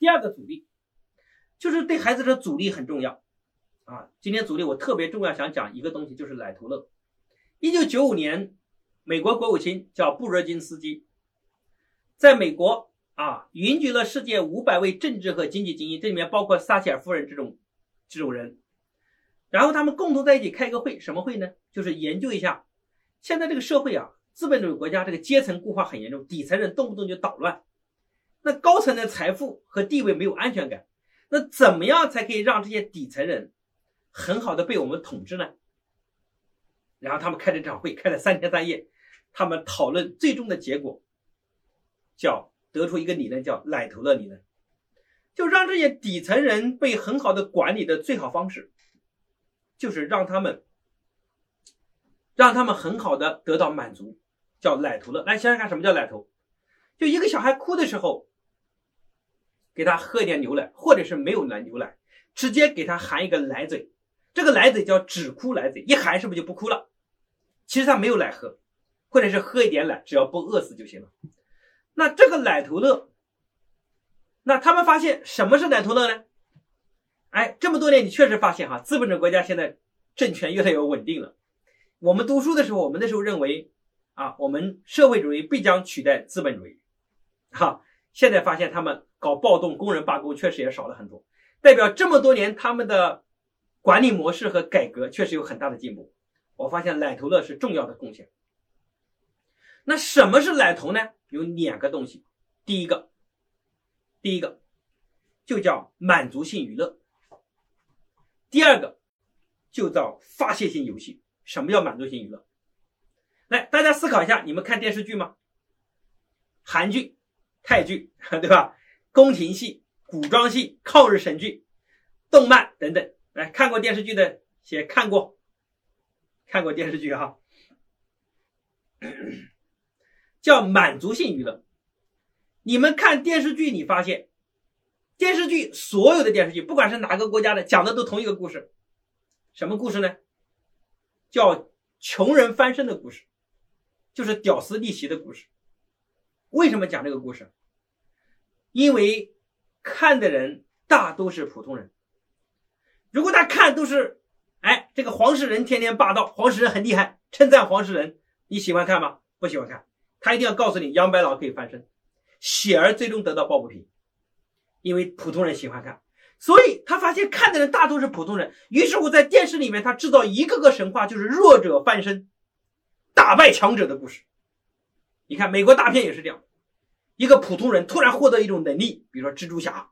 第二个阻力就是对孩子的阻力很重要啊。今天阻力我特别重要，想讲一个东西，就是奶头乐。一九九五年，美国国务卿叫布热津斯基，在美国啊，云集了世界五百位政治和经济精英，这里面包括撒切尔夫人这种这种人。然后他们共同在一起开个会，什么会呢？就是研究一下现在这个社会啊，资本主义国家这个阶层固化很严重，底层人动不动就捣乱，那高层的财富和地位没有安全感，那怎么样才可以让这些底层人很好的被我们统治呢？然后他们开这场会，开了三天三夜，他们讨论最终的结果，叫得出一个理论，叫“奶头乐理论”，就让这些底层人被很好的管理的最好方式，就是让他们，让他们很好的得到满足，叫“奶头乐”。来想想看，什么叫奶头？就一个小孩哭的时候，给他喝一点牛奶，或者是没有奶牛奶，直接给他含一个奶嘴，这个奶嘴叫只哭奶嘴，一含是不是就不哭了？其实他没有奶喝，或者是喝一点奶，只要不饿死就行了。那这个奶头乐，那他们发现什么是奶头乐呢？哎，这么多年你确实发现哈，资本主义国家现在政权越来越稳定了。我们读书的时候，我们那时候认为啊，我们社会主义必将取代资本主义，哈，现在发现他们搞暴动、工人罢工确实也少了很多，代表这么多年他们的管理模式和改革确实有很大的进步。我发现奶头乐是重要的贡献。那什么是奶头呢？有两个东西。第一个，第一个就叫满足性娱乐；第二个就叫发泄性游戏。什么叫满足性娱乐？来，大家思考一下，你们看电视剧吗？韩剧、泰剧，对吧？宫廷戏、古装戏、抗日神剧、动漫等等。来看过电视剧的，写看过。看过电视剧哈，叫满足性娱乐。你们看电视剧，你发现电视剧所有的电视剧，不管是哪个国家的，讲的都同一个故事。什么故事呢？叫穷人翻身的故事，就是屌丝逆袭的故事。为什么讲这个故事？因为看的人大都是普通人。如果他看都是。哎，这个黄世仁天天霸道，黄世仁很厉害，称赞黄世仁，你喜欢看吗？不喜欢看，他一定要告诉你杨白劳可以翻身，喜儿最终得到抱不平，因为普通人喜欢看，所以他发现看的人大都是普通人，于是乎在电视里面他制造一个个神话，就是弱者翻身，打败强者的故事。你看美国大片也是这样，一个普通人突然获得一种能力，比如说蜘蛛侠、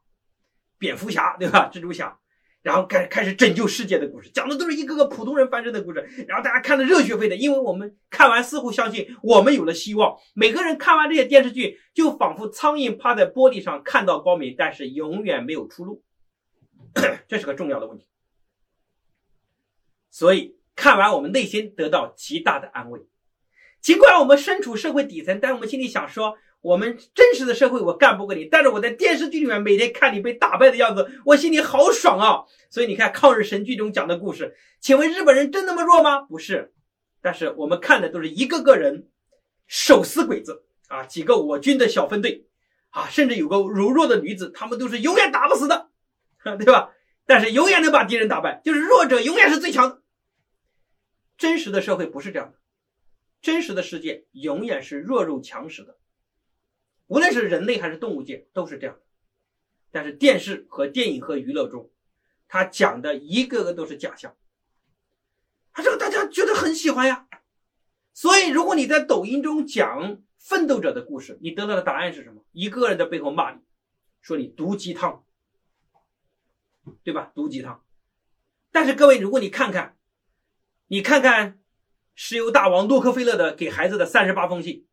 蝙蝠侠，对吧？蜘蛛侠。然后开开始拯救世界的故事，讲的都是一个个普通人翻身的故事，然后大家看的热血沸腾，因为我们看完似乎相信我们有了希望。每个人看完这些电视剧，就仿佛苍蝇趴在玻璃上看到光明，但是永远没有出路，这是个重要的问题。所以看完我们内心得到极大的安慰，尽管我们身处社会底层，但我们心里想说。我们真实的社会我干不过你，但是我在电视剧里面每天看你被打败的样子，我心里好爽啊！所以你看抗日神剧中讲的故事，请问日本人真那么弱吗？不是，但是我们看的都是一个个人手撕鬼子啊，几个我军的小分队啊，甚至有个柔弱的女子，他们都是永远打不死的，对吧？但是永远能把敌人打败，就是弱者永远是最强的。真实的社会不是这样的，真实的世界永远是弱肉强食的。无论是人类还是动物界都是这样，但是电视和电影和娱乐中，他讲的一个个都是假象，他这个大家觉得很喜欢呀。所以，如果你在抖音中讲奋斗者的故事，你得到的答案是什么？一个人在背后骂你，说你毒鸡汤，对吧？毒鸡汤。但是各位，如果你看看，你看看石油大王洛克菲勒的给孩子的三十八封信。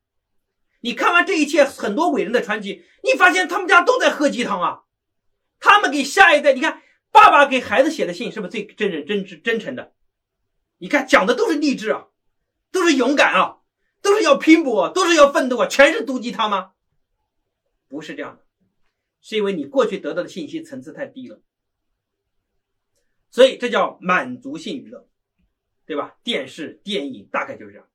你看完这一切很多伟人的传奇，你发现他们家都在喝鸡汤啊！他们给下一代，你看爸爸给孩子写的信是不是最真真真真真诚的？你看讲的都是励志啊，都是勇敢啊，都是要拼搏，都是要奋斗啊，全是毒鸡汤吗？不是这样的，是因为你过去得到的信息层次太低了，所以这叫满足性娱乐，对吧？电视、电影大概就是这样。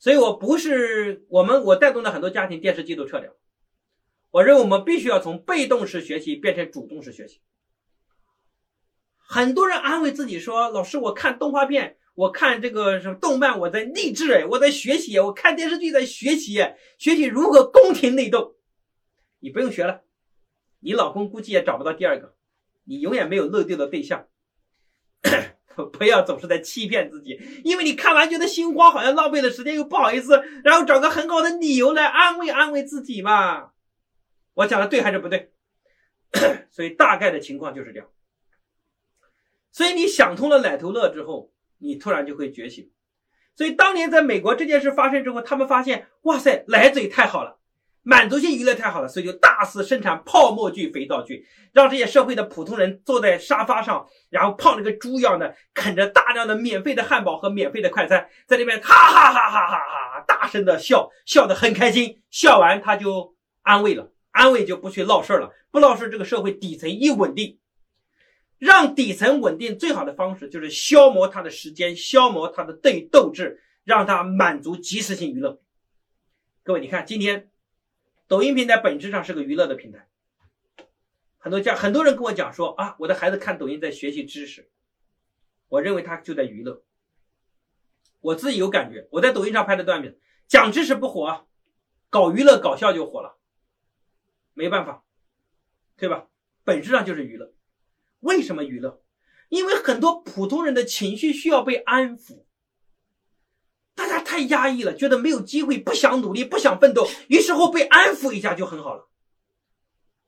所以，我不是我们我带动的很多家庭电视机都撤掉，我认为我们必须要从被动式学习变成主动式学习。很多人安慰自己说：“老师，我看动画片，我看这个什么动漫，我在励志，哎，我在学习，我看电视剧在学习，学习如何宫廷内斗。”你不用学了，你老公估计也找不到第二个，你永远没有漏掉的对象。不要总是在欺骗自己，因为你看完觉得心慌，好像浪费了时间，又不好意思，然后找个很好的理由来安慰安慰自己嘛。我讲的对还是不对？所以大概的情况就是这样。所以你想通了奶头乐之后，你突然就会觉醒。所以当年在美国这件事发生之后，他们发现，哇塞，奶嘴太好了。满足性娱乐太好了，所以就大肆生产泡沫剧、肥皂剧，让这些社会的普通人坐在沙发上，然后胖的跟猪一样的啃着大量的免费的汉堡和免费的快餐，在那边哈哈哈哈哈哈大声的笑，笑得很开心。笑完他就安慰了，安慰就不去闹事了，不闹事，这个社会底层一稳定。让底层稳定最好的方式就是消磨他的时间，消磨他的对斗志，让他满足即时性娱乐。各位，你看今天。抖音平台本质上是个娱乐的平台，很多家很多人跟我讲说啊，我的孩子看抖音在学习知识，我认为他就在娱乐。我自己有感觉，我在抖音上拍的段子讲知识不火，搞娱乐搞笑就火了，没办法，对吧？本质上就是娱乐。为什么娱乐？因为很多普通人的情绪需要被安抚。太压抑了，觉得没有机会，不想努力，不想奋斗，于是乎被安抚一下就很好了。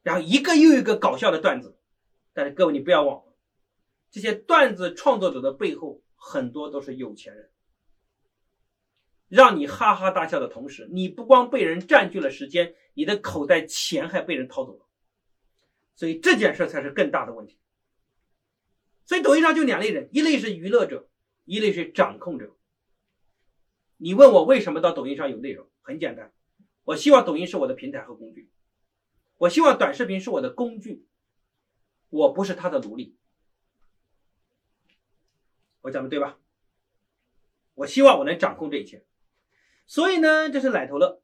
然后一个又一个搞笑的段子，但是各位你不要忘了，这些段子创作者的背后很多都是有钱人，让你哈哈大笑的同时，你不光被人占据了时间，你的口袋钱还被人掏走了，所以这件事才是更大的问题。所以抖音上就两类人，一类是娱乐者，一类是掌控者。你问我为什么到抖音上有内容？很简单，我希望抖音是我的平台和工具，我希望短视频是我的工具，我不是他的奴隶。我讲的对吧？我希望我能掌控这一切，所以呢，这是奶头乐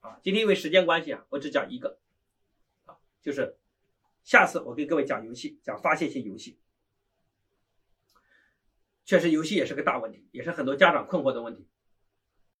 啊。今天因为时间关系啊，我只讲一个啊，就是下次我给各位讲游戏，讲发泄性游戏。确实，游戏也是个大问题，也是很多家长困惑的问题。